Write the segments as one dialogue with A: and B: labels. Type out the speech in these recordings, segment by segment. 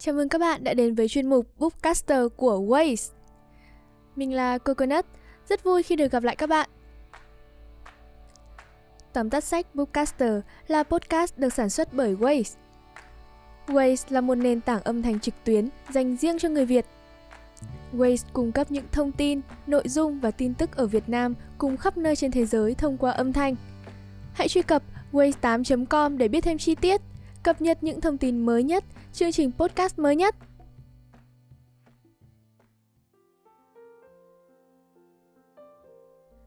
A: Chào mừng các bạn đã đến với chuyên mục Bookcaster của Waze. Mình là Coconut, rất vui khi được gặp lại các bạn. Tóm tắt sách Bookcaster là podcast được sản xuất bởi Waze. Waze là một nền tảng âm thanh trực tuyến dành riêng cho người Việt. Waze cung cấp những thông tin, nội dung và tin tức ở Việt Nam cùng khắp nơi trên thế giới thông qua âm thanh. Hãy truy cập waze8.com để biết thêm chi tiết, cập nhật những thông tin mới nhất chương trình podcast mới nhất.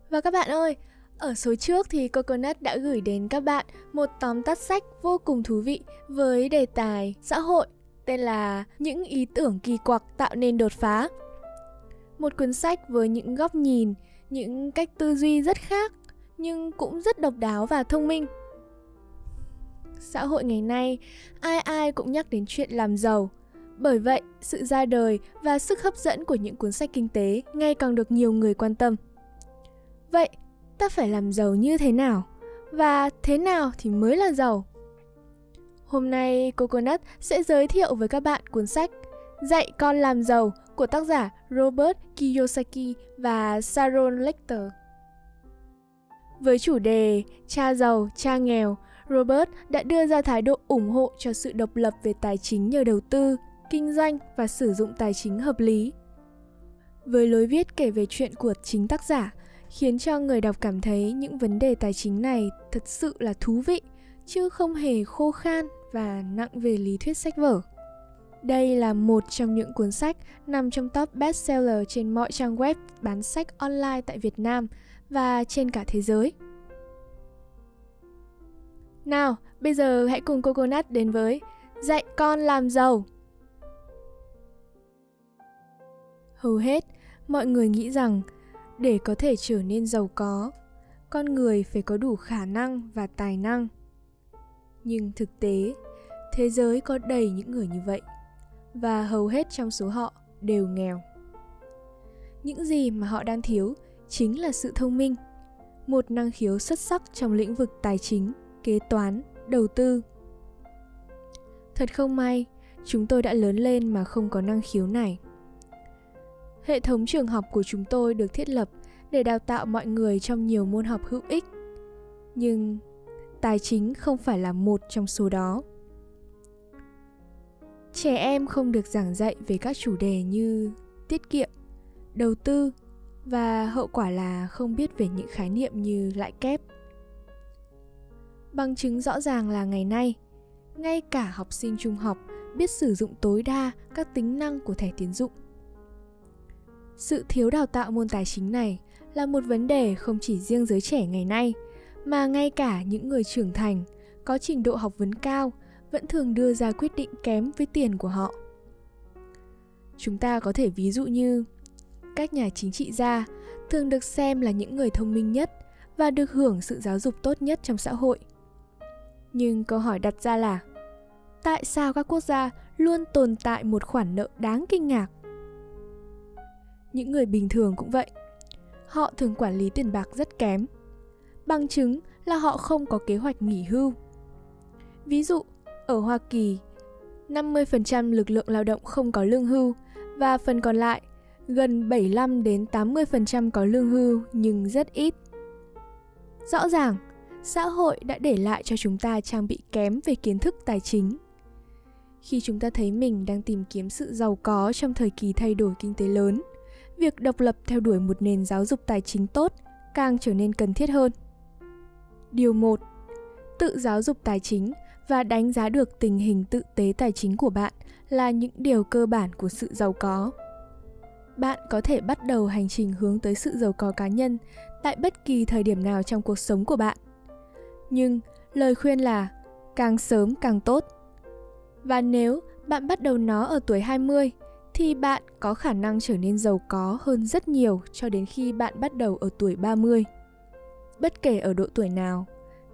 A: Và các bạn ơi, ở số trước thì Coconut đã gửi đến các bạn một tóm tắt sách vô cùng thú vị với đề tài xã hội tên là Những ý tưởng kỳ quặc tạo nên đột phá. Một cuốn sách với những góc nhìn, những cách tư duy rất khác nhưng cũng rất độc đáo và thông minh xã hội ngày nay, ai ai cũng nhắc đến chuyện làm giàu. Bởi vậy, sự ra đời và sức hấp dẫn của những cuốn sách kinh tế ngày càng được nhiều người quan tâm. Vậy, ta phải làm giàu như thế nào? Và thế nào thì mới là giàu? Hôm nay Coconut sẽ giới thiệu với các bạn cuốn sách Dạy con làm giàu của tác giả Robert Kiyosaki và Sharon Lecter. Với chủ đề Cha giàu, cha nghèo, Robert đã đưa ra thái độ ủng hộ cho sự độc lập về tài chính nhờ đầu tư, kinh doanh và sử dụng tài chính hợp lý. Với lối viết kể về chuyện của chính tác giả, khiến cho người đọc cảm thấy những vấn đề tài chính này thật sự là thú vị, chứ không hề khô khan và nặng về lý thuyết sách vở. Đây là một trong những cuốn sách nằm trong top bestseller trên mọi trang web bán sách online tại Việt Nam và trên cả thế giới. Nào, bây giờ hãy cùng Coconut đến với Dạy con làm giàu. Hầu hết, mọi người nghĩ rằng để có thể trở nên giàu có, con người phải có đủ khả năng và tài năng. Nhưng thực tế, thế giới có đầy những người như vậy và hầu hết trong số họ đều nghèo. Những gì mà họ đang thiếu chính là sự thông minh, một năng khiếu xuất sắc trong lĩnh vực tài chính kế toán, đầu tư. Thật không may, chúng tôi đã lớn lên mà không có năng khiếu này. Hệ thống trường học của chúng tôi được thiết lập để đào tạo mọi người trong nhiều môn học hữu ích. Nhưng tài chính không phải là một trong số đó. Trẻ em không được giảng dạy về các chủ đề như tiết kiệm, đầu tư và hậu quả là không biết về những khái niệm như lãi kép Bằng chứng rõ ràng là ngày nay, ngay cả học sinh trung học biết sử dụng tối đa các tính năng của thẻ tiến dụng. Sự thiếu đào tạo môn tài chính này là một vấn đề không chỉ riêng giới trẻ ngày nay, mà ngay cả những người trưởng thành có trình độ học vấn cao vẫn thường đưa ra quyết định kém với tiền của họ. Chúng ta có thể ví dụ như các nhà chính trị gia thường được xem là những người thông minh nhất và được hưởng sự giáo dục tốt nhất trong xã hội nhưng câu hỏi đặt ra là tại sao các quốc gia luôn tồn tại một khoản nợ đáng kinh ngạc? Những người bình thường cũng vậy. Họ thường quản lý tiền bạc rất kém. Bằng chứng là họ không có kế hoạch nghỉ hưu. Ví dụ ở hoa kỳ 50% lực lượng lao động không có lương hưu và phần còn lại gần 75 đến 80% có lương hưu nhưng rất ít. Rõ ràng, xã hội đã để lại cho chúng ta trang bị kém về kiến thức tài chính. Khi chúng ta thấy mình đang tìm kiếm sự giàu có trong thời kỳ thay đổi kinh tế lớn, việc độc lập theo đuổi một nền giáo dục tài chính tốt càng trở nên cần thiết hơn. Điều 1 tự giáo dục tài chính và đánh giá được tình hình tự tế tài chính của bạn là những điều cơ bản của sự giàu có. Bạn có thể bắt đầu hành trình hướng tới sự giàu có cá nhân tại bất kỳ thời điểm nào trong cuộc sống của bạn nhưng lời khuyên là càng sớm càng tốt. Và nếu bạn bắt đầu nó ở tuổi 20 thì bạn có khả năng trở nên giàu có hơn rất nhiều cho đến khi bạn bắt đầu ở tuổi 30. Bất kể ở độ tuổi nào,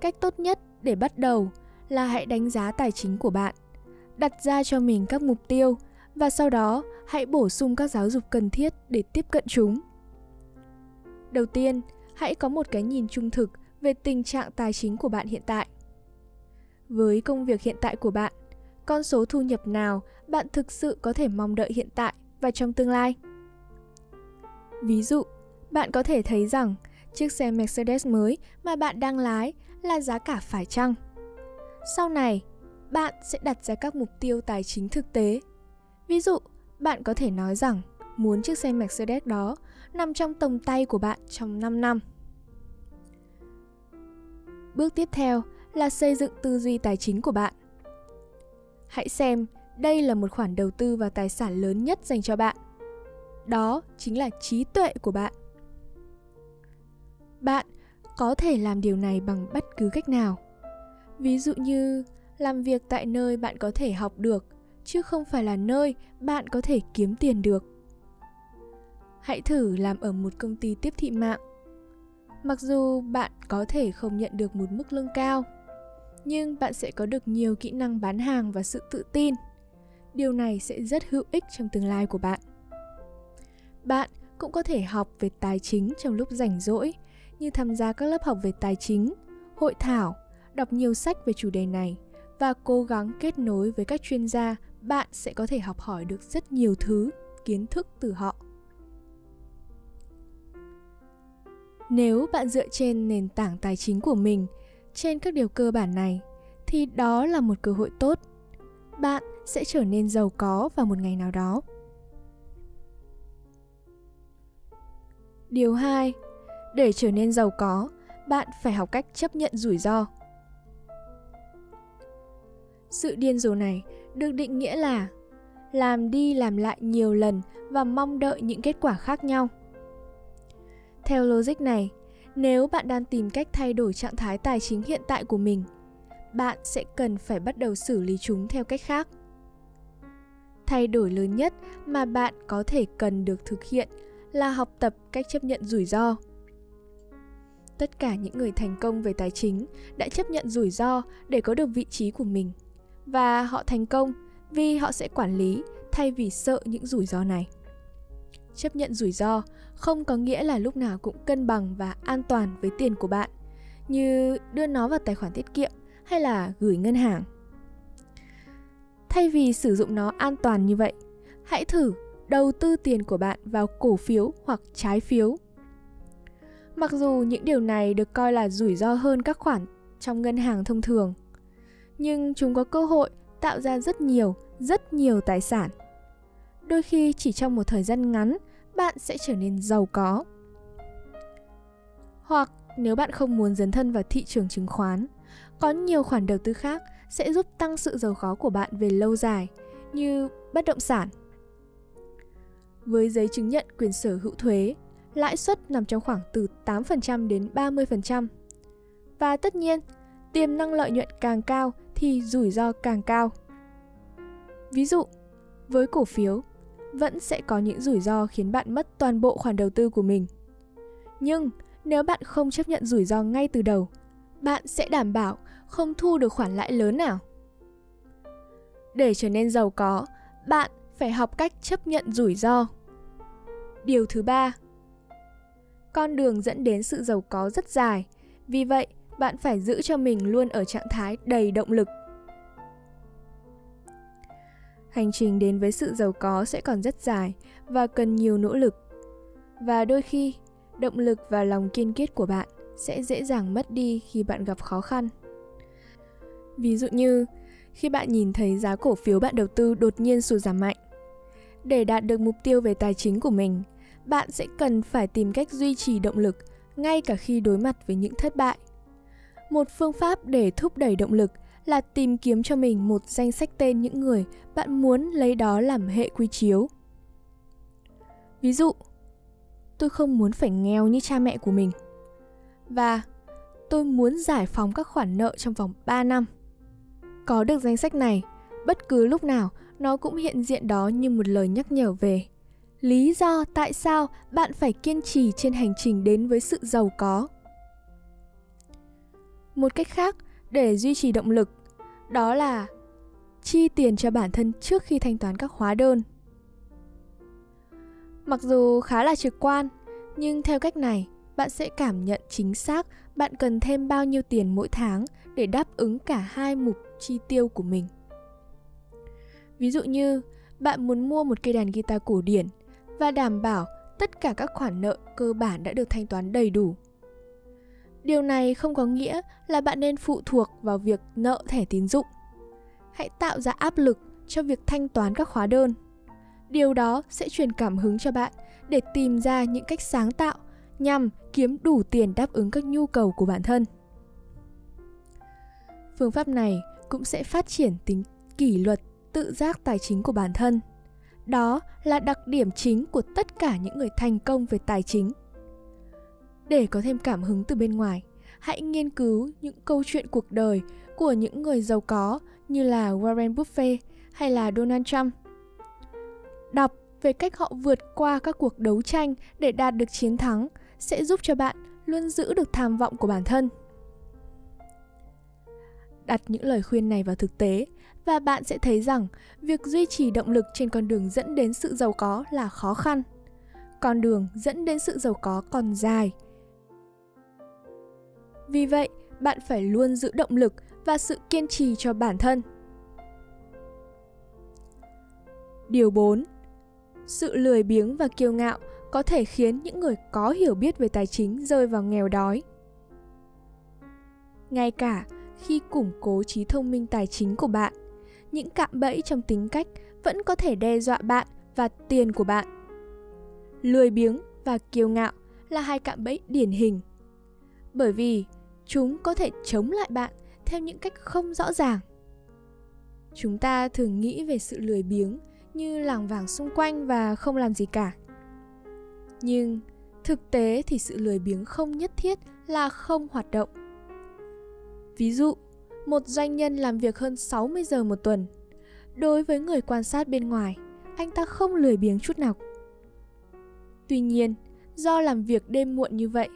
A: cách tốt nhất để bắt đầu là hãy đánh giá tài chính của bạn, đặt ra cho mình các mục tiêu và sau đó hãy bổ sung các giáo dục cần thiết để tiếp cận chúng. Đầu tiên, hãy có một cái nhìn trung thực về tình trạng tài chính của bạn hiện tại. Với công việc hiện tại của bạn, con số thu nhập nào bạn thực sự có thể mong đợi hiện tại và trong tương lai. Ví dụ, bạn có thể thấy rằng chiếc xe Mercedes mới mà bạn đang lái là giá cả phải chăng. Sau này, bạn sẽ đặt ra các mục tiêu tài chính thực tế. Ví dụ, bạn có thể nói rằng muốn chiếc xe Mercedes đó nằm trong tầm tay của bạn trong 5 năm. Bước tiếp theo là xây dựng tư duy tài chính của bạn. Hãy xem, đây là một khoản đầu tư vào tài sản lớn nhất dành cho bạn. Đó chính là trí tuệ của bạn. Bạn có thể làm điều này bằng bất cứ cách nào. Ví dụ như, làm việc tại nơi bạn có thể học được, chứ không phải là nơi bạn có thể kiếm tiền được. Hãy thử làm ở một công ty tiếp thị mạng. Mặc dù bạn có thể không nhận được một mức lương cao, nhưng bạn sẽ có được nhiều kỹ năng bán hàng và sự tự tin. Điều này sẽ rất hữu ích trong tương lai của bạn. Bạn cũng có thể học về tài chính trong lúc rảnh rỗi, như tham gia các lớp học về tài chính, hội thảo, đọc nhiều sách về chủ đề này và cố gắng kết nối với các chuyên gia, bạn sẽ có thể học hỏi được rất nhiều thứ, kiến thức từ họ. Nếu bạn dựa trên nền tảng tài chính của mình trên các điều cơ bản này thì đó là một cơ hội tốt. Bạn sẽ trở nên giàu có vào một ngày nào đó. Điều 2. Để trở nên giàu có, bạn phải học cách chấp nhận rủi ro. Sự điên rồ này được định nghĩa là làm đi làm lại nhiều lần và mong đợi những kết quả khác nhau. Theo logic này, nếu bạn đang tìm cách thay đổi trạng thái tài chính hiện tại của mình, bạn sẽ cần phải bắt đầu xử lý chúng theo cách khác. Thay đổi lớn nhất mà bạn có thể cần được thực hiện là học tập cách chấp nhận rủi ro. Tất cả những người thành công về tài chính đã chấp nhận rủi ro để có được vị trí của mình và họ thành công vì họ sẽ quản lý thay vì sợ những rủi ro này. Chấp nhận rủi ro không có nghĩa là lúc nào cũng cân bằng và an toàn với tiền của bạn, như đưa nó vào tài khoản tiết kiệm hay là gửi ngân hàng. Thay vì sử dụng nó an toàn như vậy, hãy thử đầu tư tiền của bạn vào cổ phiếu hoặc trái phiếu. Mặc dù những điều này được coi là rủi ro hơn các khoản trong ngân hàng thông thường, nhưng chúng có cơ hội tạo ra rất nhiều, rất nhiều tài sản. Đôi khi chỉ trong một thời gian ngắn, bạn sẽ trở nên giàu có. Hoặc nếu bạn không muốn dấn thân vào thị trường chứng khoán, có nhiều khoản đầu tư khác sẽ giúp tăng sự giàu có của bạn về lâu dài như bất động sản. Với giấy chứng nhận quyền sở hữu thuế, lãi suất nằm trong khoảng từ 8% đến 30%. Và tất nhiên, tiềm năng lợi nhuận càng cao thì rủi ro càng cao. Ví dụ, với cổ phiếu, vẫn sẽ có những rủi ro khiến bạn mất toàn bộ khoản đầu tư của mình. Nhưng nếu bạn không chấp nhận rủi ro ngay từ đầu, bạn sẽ đảm bảo không thu được khoản lãi lớn nào. Để trở nên giàu có, bạn phải học cách chấp nhận rủi ro. Điều thứ ba, con đường dẫn đến sự giàu có rất dài, vì vậy bạn phải giữ cho mình luôn ở trạng thái đầy động lực. Hành trình đến với sự giàu có sẽ còn rất dài và cần nhiều nỗ lực. Và đôi khi, động lực và lòng kiên quyết của bạn sẽ dễ dàng mất đi khi bạn gặp khó khăn. Ví dụ như, khi bạn nhìn thấy giá cổ phiếu bạn đầu tư đột nhiên sụt giảm mạnh. Để đạt được mục tiêu về tài chính của mình, bạn sẽ cần phải tìm cách duy trì động lực ngay cả khi đối mặt với những thất bại. Một phương pháp để thúc đẩy động lực là tìm kiếm cho mình một danh sách tên những người bạn muốn lấy đó làm hệ quy chiếu. Ví dụ, tôi không muốn phải nghèo như cha mẹ của mình. Và tôi muốn giải phóng các khoản nợ trong vòng 3 năm. Có được danh sách này, bất cứ lúc nào nó cũng hiện diện đó như một lời nhắc nhở về lý do tại sao bạn phải kiên trì trên hành trình đến với sự giàu có. Một cách khác để duy trì động lực đó là chi tiền cho bản thân trước khi thanh toán các hóa đơn. Mặc dù khá là trực quan, nhưng theo cách này, bạn sẽ cảm nhận chính xác bạn cần thêm bao nhiêu tiền mỗi tháng để đáp ứng cả hai mục chi tiêu của mình. Ví dụ như bạn muốn mua một cây đàn guitar cổ điển và đảm bảo tất cả các khoản nợ cơ bản đã được thanh toán đầy đủ. Điều này không có nghĩa là bạn nên phụ thuộc vào việc nợ thẻ tín dụng. Hãy tạo ra áp lực cho việc thanh toán các hóa đơn. Điều đó sẽ truyền cảm hứng cho bạn để tìm ra những cách sáng tạo nhằm kiếm đủ tiền đáp ứng các nhu cầu của bản thân. Phương pháp này cũng sẽ phát triển tính kỷ luật, tự giác tài chính của bản thân. Đó là đặc điểm chính của tất cả những người thành công về tài chính. Để có thêm cảm hứng từ bên ngoài, hãy nghiên cứu những câu chuyện cuộc đời của những người giàu có như là Warren Buffett hay là Donald Trump. Đọc về cách họ vượt qua các cuộc đấu tranh để đạt được chiến thắng sẽ giúp cho bạn luôn giữ được tham vọng của bản thân. Đặt những lời khuyên này vào thực tế và bạn sẽ thấy rằng việc duy trì động lực trên con đường dẫn đến sự giàu có là khó khăn. Con đường dẫn đến sự giàu có còn dài. Vì vậy, bạn phải luôn giữ động lực và sự kiên trì cho bản thân. Điều 4. Sự lười biếng và kiêu ngạo có thể khiến những người có hiểu biết về tài chính rơi vào nghèo đói. Ngay cả khi củng cố trí thông minh tài chính của bạn, những cạm bẫy trong tính cách vẫn có thể đe dọa bạn và tiền của bạn. Lười biếng và kiêu ngạo là hai cạm bẫy điển hình. Bởi vì chúng có thể chống lại bạn theo những cách không rõ ràng. Chúng ta thường nghĩ về sự lười biếng như làng vàng xung quanh và không làm gì cả. Nhưng thực tế thì sự lười biếng không nhất thiết là không hoạt động. Ví dụ, một doanh nhân làm việc hơn 60 giờ một tuần. Đối với người quan sát bên ngoài, anh ta không lười biếng chút nào. Tuy nhiên, do làm việc đêm muộn như vậy,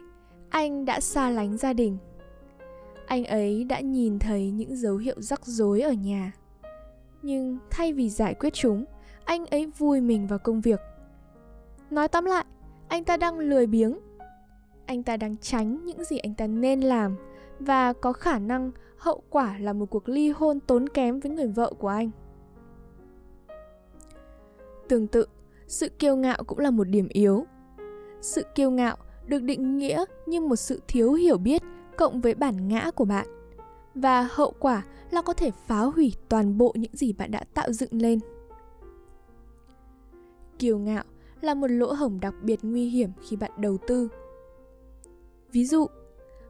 A: anh đã xa lánh gia đình. Anh ấy đã nhìn thấy những dấu hiệu rắc rối ở nhà. Nhưng thay vì giải quyết chúng, anh ấy vui mình vào công việc. Nói tóm lại, anh ta đang lười biếng. Anh ta đang tránh những gì anh ta nên làm và có khả năng hậu quả là một cuộc ly hôn tốn kém với người vợ của anh. Tương tự, sự kiêu ngạo cũng là một điểm yếu. Sự kiêu ngạo được định nghĩa như một sự thiếu hiểu biết cộng với bản ngã của bạn và hậu quả là có thể phá hủy toàn bộ những gì bạn đã tạo dựng lên. Kiêu ngạo là một lỗ hổng đặc biệt nguy hiểm khi bạn đầu tư. Ví dụ,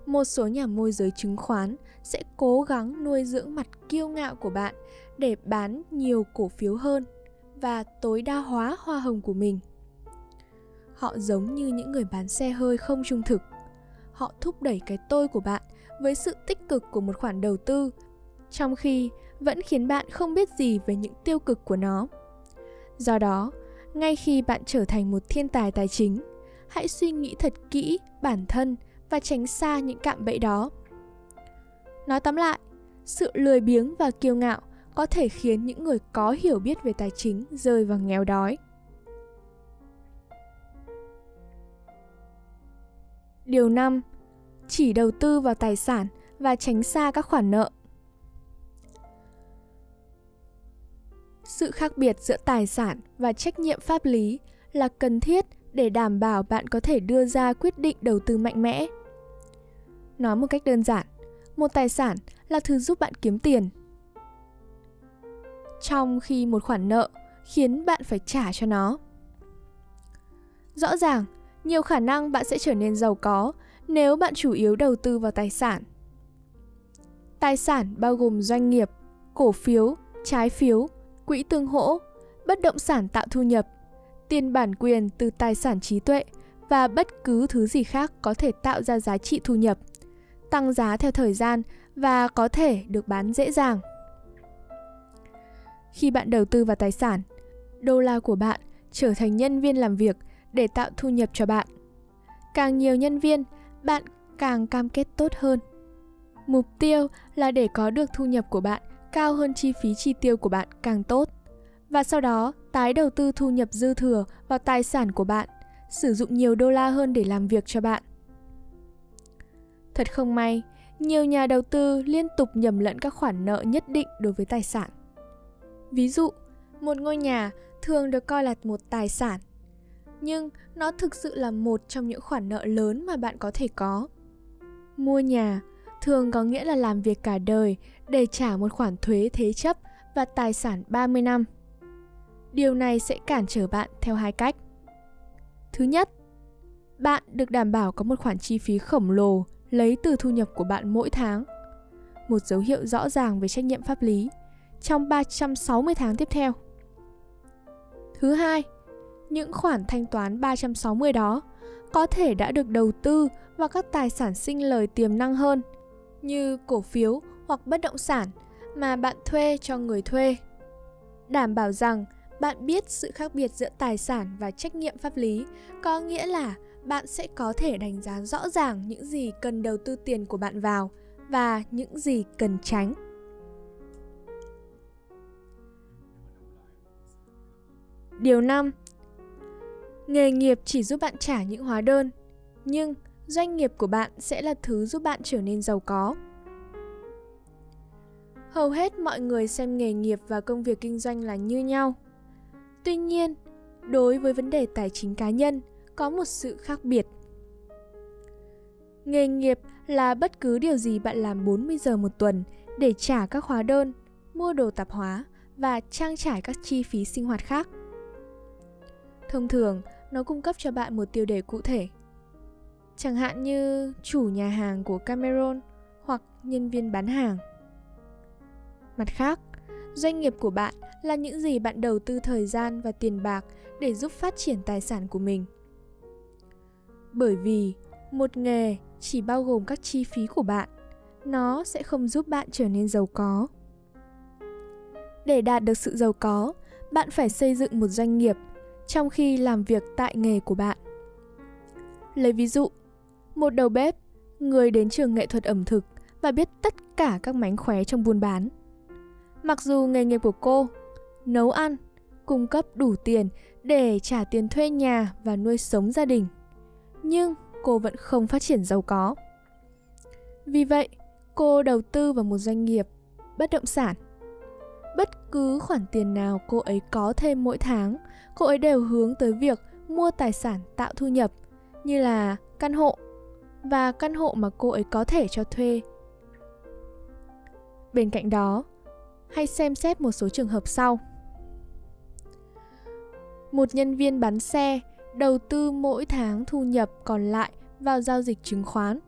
A: một số nhà môi giới chứng khoán sẽ cố gắng nuôi dưỡng mặt kiêu ngạo của bạn để bán nhiều cổ phiếu hơn và tối đa hóa hoa hồng của mình. Họ giống như những người bán xe hơi không trung thực. Họ thúc đẩy cái tôi của bạn với sự tích cực của một khoản đầu tư, trong khi vẫn khiến bạn không biết gì về những tiêu cực của nó. Do đó, ngay khi bạn trở thành một thiên tài tài chính, hãy suy nghĩ thật kỹ bản thân và tránh xa những cạm bẫy đó. Nói tóm lại, sự lười biếng và kiêu ngạo có thể khiến những người có hiểu biết về tài chính rơi vào nghèo đói. Điều 5. Chỉ đầu tư vào tài sản và tránh xa các khoản nợ. Sự khác biệt giữa tài sản và trách nhiệm pháp lý là cần thiết để đảm bảo bạn có thể đưa ra quyết định đầu tư mạnh mẽ Nói một cách đơn giản, một tài sản là thứ giúp bạn kiếm tiền. Trong khi một khoản nợ khiến bạn phải trả cho nó. Rõ ràng, nhiều khả năng bạn sẽ trở nên giàu có nếu bạn chủ yếu đầu tư vào tài sản. Tài sản bao gồm doanh nghiệp, cổ phiếu, trái phiếu, quỹ tương hỗ, bất động sản tạo thu nhập, tiền bản quyền từ tài sản trí tuệ và bất cứ thứ gì khác có thể tạo ra giá trị thu nhập – tăng giá theo thời gian và có thể được bán dễ dàng. Khi bạn đầu tư vào tài sản, đô la của bạn trở thành nhân viên làm việc để tạo thu nhập cho bạn. Càng nhiều nhân viên, bạn càng cam kết tốt hơn. Mục tiêu là để có được thu nhập của bạn cao hơn chi phí chi tiêu của bạn càng tốt. Và sau đó, tái đầu tư thu nhập dư thừa vào tài sản của bạn, sử dụng nhiều đô la hơn để làm việc cho bạn. Thật không may, nhiều nhà đầu tư liên tục nhầm lẫn các khoản nợ nhất định đối với tài sản. Ví dụ, Một ngôi nhà thường được coi là một tài sản, nhưng nó thực sự là một trong những khoản nợ lớn mà bạn có thể có. Mua nhà thường có nghĩa là làm việc cả đời để trả một khoản thuế thế chấp và tài sản 30 năm. Điều này sẽ cản trở bạn theo hai cách. Thứ nhất, bạn được đảm bảo có một khoản chi phí khổng lồ lấy từ thu nhập của bạn mỗi tháng. Một dấu hiệu rõ ràng về trách nhiệm pháp lý trong 360 tháng tiếp theo. Thứ hai, những khoản thanh toán 360 đó, có thể đã được đầu tư vào các tài sản sinh lời tiềm năng hơn, như cổ phiếu hoặc bất động sản mà bạn thuê cho người thuê. Đảm bảo rằng bạn biết sự khác biệt giữa tài sản và trách nhiệm pháp lý, có nghĩa là bạn sẽ có thể đánh giá rõ ràng những gì cần đầu tư tiền của bạn vào và những gì cần tránh. Điều 5. Nghề nghiệp chỉ giúp bạn trả những hóa đơn, nhưng doanh nghiệp của bạn sẽ là thứ giúp bạn trở nên giàu có. Hầu hết mọi người xem nghề nghiệp và công việc kinh doanh là như nhau. Tuy nhiên, đối với vấn đề tài chính cá nhân, có một sự khác biệt. Nghề nghiệp là bất cứ điều gì bạn làm 40 giờ một tuần để trả các hóa đơn, mua đồ tạp hóa và trang trải các chi phí sinh hoạt khác. Thông thường, nó cung cấp cho bạn một tiêu đề cụ thể. Chẳng hạn như chủ nhà hàng của Cameron hoặc nhân viên bán hàng. Mặt khác, doanh nghiệp của bạn là những gì bạn đầu tư thời gian và tiền bạc để giúp phát triển tài sản của mình bởi vì một nghề chỉ bao gồm các chi phí của bạn nó sẽ không giúp bạn trở nên giàu có để đạt được sự giàu có bạn phải xây dựng một doanh nghiệp trong khi làm việc tại nghề của bạn lấy ví dụ một đầu bếp người đến trường nghệ thuật ẩm thực và biết tất cả các mánh khóe trong buôn bán mặc dù nghề nghiệp của cô nấu ăn cung cấp đủ tiền để trả tiền thuê nhà và nuôi sống gia đình nhưng cô vẫn không phát triển giàu có. Vì vậy, cô đầu tư vào một doanh nghiệp bất động sản. Bất cứ khoản tiền nào cô ấy có thêm mỗi tháng, cô ấy đều hướng tới việc mua tài sản tạo thu nhập như là căn hộ và căn hộ mà cô ấy có thể cho thuê. Bên cạnh đó, hãy xem xét một số trường hợp sau. Một nhân viên bán xe đầu tư mỗi tháng thu nhập còn lại vào giao dịch chứng khoán.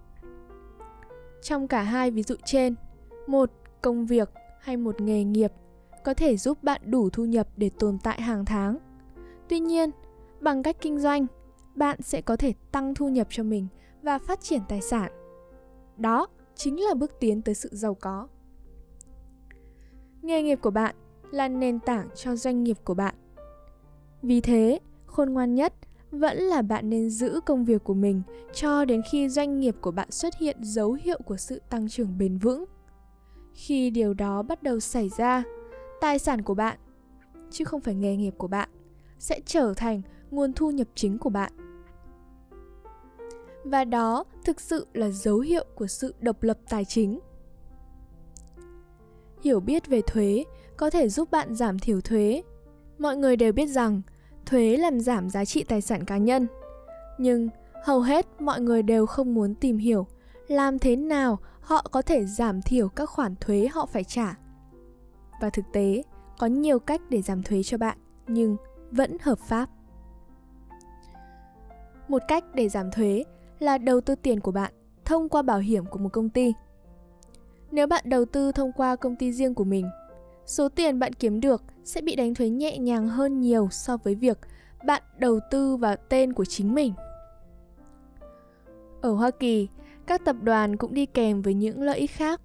A: Trong cả hai ví dụ trên, một công việc hay một nghề nghiệp có thể giúp bạn đủ thu nhập để tồn tại hàng tháng. Tuy nhiên, bằng cách kinh doanh, bạn sẽ có thể tăng thu nhập cho mình và phát triển tài sản. Đó chính là bước tiến tới sự giàu có. Nghề nghiệp của bạn là nền tảng cho doanh nghiệp của bạn. Vì thế, khôn ngoan nhất vẫn là bạn nên giữ công việc của mình cho đến khi doanh nghiệp của bạn xuất hiện dấu hiệu của sự tăng trưởng bền vững khi điều đó bắt đầu xảy ra tài sản của bạn, chứ không phải nghề nghiệp của bạn, sẽ trở thành nguồn thu nhập chính của bạn và đó thực sự là dấu hiệu của sự độc lập tài chính hiểu biết về thuế có thể giúp bạn giảm thiểu thuế mọi người đều biết rằng, thuế làm giảm giá trị tài sản cá nhân. Nhưng hầu hết mọi người đều không muốn tìm hiểu làm thế nào họ có thể giảm thiểu các khoản thuế họ phải trả. Và thực tế, có nhiều cách để giảm thuế cho bạn nhưng vẫn hợp pháp. Một cách để giảm thuế là đầu tư tiền của bạn thông qua bảo hiểm của một công ty. Nếu bạn đầu tư thông qua công ty riêng của mình số tiền bạn kiếm được sẽ bị đánh thuế nhẹ nhàng hơn nhiều so với việc bạn đầu tư vào tên của chính mình. Ở Hoa Kỳ, các tập đoàn cũng đi kèm với những lợi ích khác.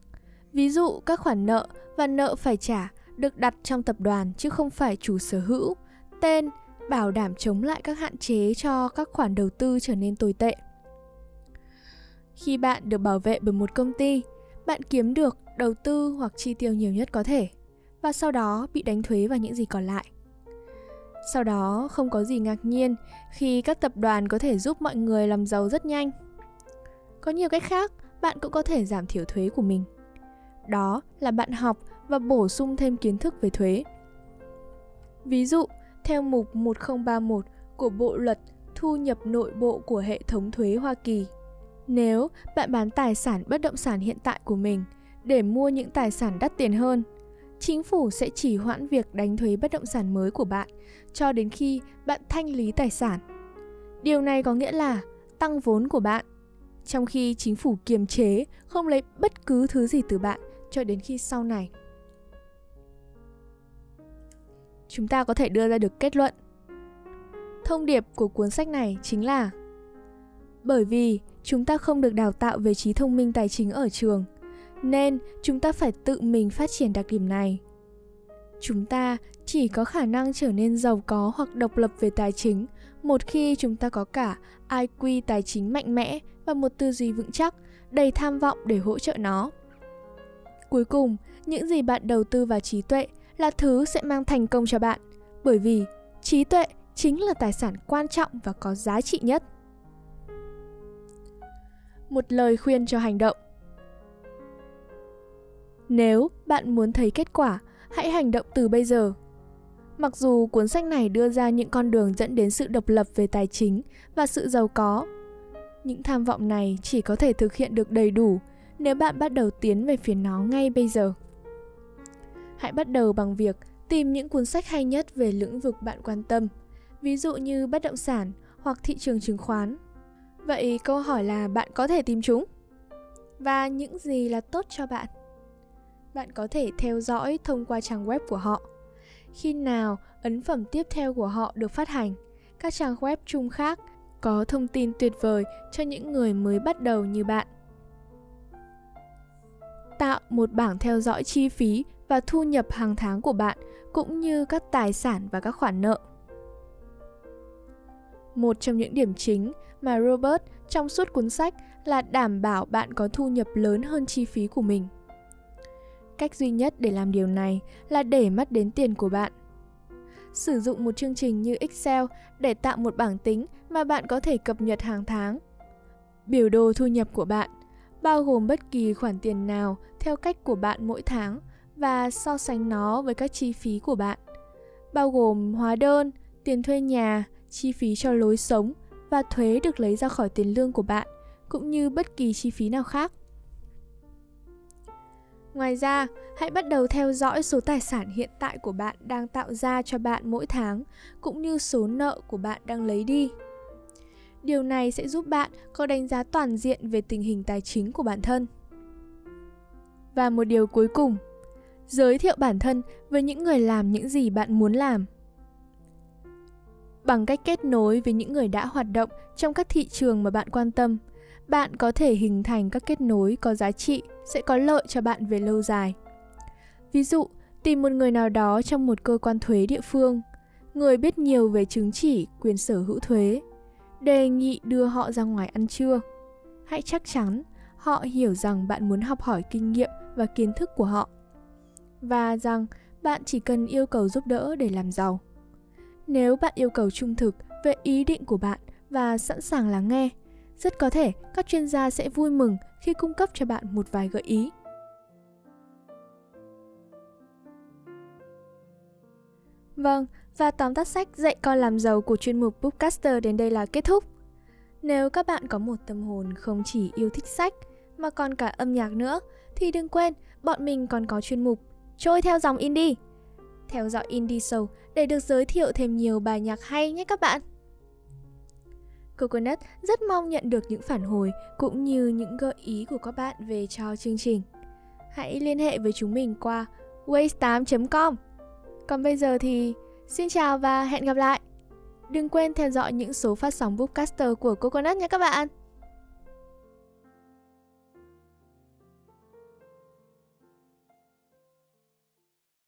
A: Ví dụ các khoản nợ và nợ phải trả được đặt trong tập đoàn chứ không phải chủ sở hữu, tên bảo đảm chống lại các hạn chế cho các khoản đầu tư trở nên tồi tệ. Khi bạn được bảo vệ bởi một công ty, bạn kiếm được đầu tư hoặc chi tiêu nhiều nhất có thể và sau đó bị đánh thuế vào những gì còn lại. Sau đó không có gì ngạc nhiên khi các tập đoàn có thể giúp mọi người làm giàu rất nhanh. Có nhiều cách khác, bạn cũng có thể giảm thiểu thuế của mình. Đó là bạn học và bổ sung thêm kiến thức về thuế. Ví dụ, theo mục 1031 của Bộ luật thu nhập nội bộ của hệ thống thuế Hoa Kỳ, nếu bạn bán tài sản bất động sản hiện tại của mình để mua những tài sản đắt tiền hơn, chính phủ sẽ chỉ hoãn việc đánh thuế bất động sản mới của bạn cho đến khi bạn thanh lý tài sản. Điều này có nghĩa là tăng vốn của bạn, trong khi chính phủ kiềm chế không lấy bất cứ thứ gì từ bạn cho đến khi sau này. Chúng ta có thể đưa ra được kết luận. Thông điệp của cuốn sách này chính là bởi vì chúng ta không được đào tạo về trí thông minh tài chính ở trường nên chúng ta phải tự mình phát triển đặc điểm này chúng ta chỉ có khả năng trở nên giàu có hoặc độc lập về tài chính một khi chúng ta có cả IQ tài chính mạnh mẽ và một tư duy vững chắc, đầy tham vọng để hỗ trợ nó. Cuối cùng, những gì bạn đầu tư vào trí tuệ là thứ sẽ mang thành công cho bạn, bởi vì trí tuệ chính là tài sản quan trọng và có giá trị nhất. Một lời khuyên cho hành động nếu bạn muốn thấy kết quả, hãy hành động từ bây giờ. Mặc dù cuốn sách này đưa ra những con đường dẫn đến sự độc lập về tài chính và sự giàu có, những tham vọng này chỉ có thể thực hiện được đầy đủ nếu bạn bắt đầu tiến về phía nó ngay bây giờ. Hãy bắt đầu bằng việc tìm những cuốn sách hay nhất về lĩnh vực bạn quan tâm, ví dụ như bất động sản hoặc thị trường chứng khoán. Vậy câu hỏi là bạn có thể tìm chúng? Và những gì là tốt cho bạn? bạn có thể theo dõi thông qua trang web của họ. Khi nào ấn phẩm tiếp theo của họ được phát hành, các trang web chung khác có thông tin tuyệt vời cho những người mới bắt đầu như bạn. Tạo một bảng theo dõi chi phí và thu nhập hàng tháng của bạn, cũng như các tài sản và các khoản nợ. Một trong những điểm chính mà Robert trong suốt cuốn sách là đảm bảo bạn có thu nhập lớn hơn chi phí của mình. Cách duy nhất để làm điều này là để mắt đến tiền của bạn. Sử dụng một chương trình như Excel để tạo một bảng tính mà bạn có thể cập nhật hàng tháng. Biểu đồ thu nhập của bạn bao gồm bất kỳ khoản tiền nào theo cách của bạn mỗi tháng và so sánh nó với các chi phí của bạn, bao gồm hóa đơn, tiền thuê nhà, chi phí cho lối sống và thuế được lấy ra khỏi tiền lương của bạn, cũng như bất kỳ chi phí nào khác. Ngoài ra, hãy bắt đầu theo dõi số tài sản hiện tại của bạn đang tạo ra cho bạn mỗi tháng, cũng như số nợ của bạn đang lấy đi. Điều này sẽ giúp bạn có đánh giá toàn diện về tình hình tài chính của bản thân. Và một điều cuối cùng, giới thiệu bản thân với những người làm những gì bạn muốn làm. Bằng cách kết nối với những người đã hoạt động trong các thị trường mà bạn quan tâm, bạn có thể hình thành các kết nối có giá trị sẽ có lợi cho bạn về lâu dài. Ví dụ, tìm một người nào đó trong một cơ quan thuế địa phương, người biết nhiều về chứng chỉ quyền sở hữu thuế, đề nghị đưa họ ra ngoài ăn trưa. Hãy chắc chắn họ hiểu rằng bạn muốn học hỏi kinh nghiệm và kiến thức của họ và rằng bạn chỉ cần yêu cầu giúp đỡ để làm giàu. Nếu bạn yêu cầu trung thực về ý định của bạn và sẵn sàng lắng nghe, rất có thể các chuyên gia sẽ vui mừng khi cung cấp cho bạn một vài gợi ý. Vâng, và tóm tắt sách Dạy con làm giàu của chuyên mục Bookcaster đến đây là kết thúc. Nếu các bạn có một tâm hồn không chỉ yêu thích sách mà còn cả âm nhạc nữa thì đừng quên bọn mình còn có chuyên mục Trôi theo dòng indie. Theo dõi Indie Show để được giới thiệu thêm nhiều bài nhạc hay nhé các bạn. Coconut rất mong nhận được những phản hồi cũng như những gợi ý của các bạn về cho chương trình. Hãy liên hệ với chúng mình qua waste8.com. Còn bây giờ thì, xin chào và hẹn gặp lại. Đừng quên theo dõi những số phát sóng Bookcaster của Coconut nhé các bạn.